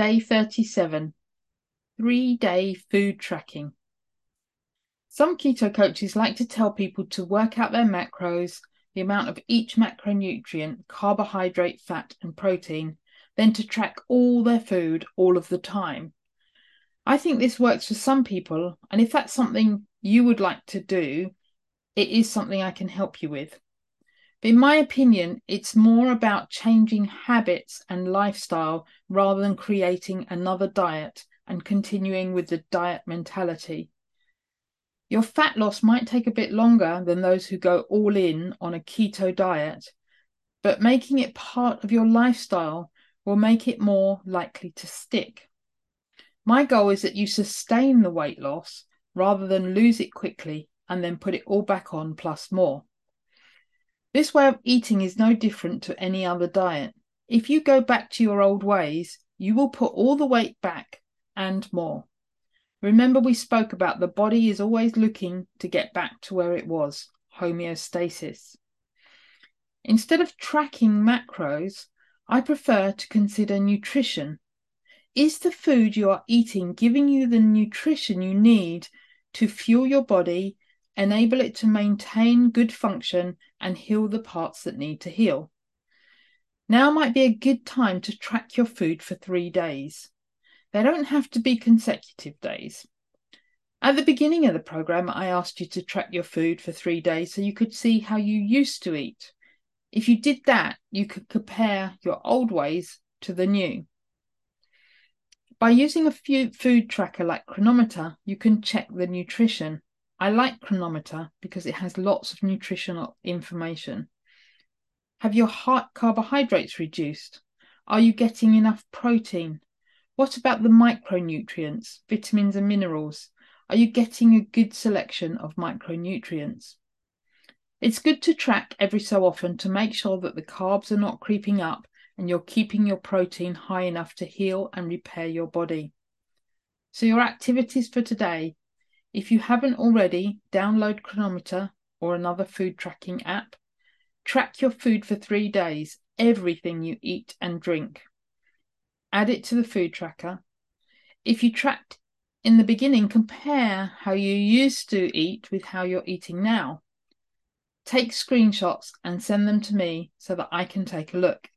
day 37 three day food tracking. Some keto coaches like to tell people to work out their macros, the amount of each macronutrient, carbohydrate, fat, and protein, then to track all their food all of the time. I think this works for some people, and if that's something you would like to do, it is something I can help you with. In my opinion, it's more about changing habits and lifestyle rather than creating another diet and continuing with the diet mentality. Your fat loss might take a bit longer than those who go all in on a keto diet, but making it part of your lifestyle will make it more likely to stick. My goal is that you sustain the weight loss rather than lose it quickly and then put it all back on plus more. This way of eating is no different to any other diet. If you go back to your old ways, you will put all the weight back and more. Remember, we spoke about the body is always looking to get back to where it was homeostasis. Instead of tracking macros, I prefer to consider nutrition. Is the food you are eating giving you the nutrition you need to fuel your body, enable it to maintain good function, and heal the parts that need to heal? Now might be a good time to track your food for three days. They don't have to be consecutive days. At the beginning of the program, I asked you to track your food for three days so you could see how you used to eat. If you did that, you could compare your old ways to the new. By using a food tracker like Cronometer, you can check the nutrition. I like Cronometer because it has lots of nutritional information. Have your heart carbohydrates reduced? Are you getting enough protein? What about the micronutrients, vitamins and minerals? Are you getting a good selection of micronutrients? It's good to track every so often to make sure that the carbs are not creeping up and you're keeping your protein high enough to heal and repair your body. So, your activities for today if you haven't already, download Cronometer or another food tracking app. Track your food for three days, everything you eat and drink add it to the food tracker. If you tracked in the beginning, compare how you used to eat with how you're eating now. Take screenshots and send them to me so that I can take a look.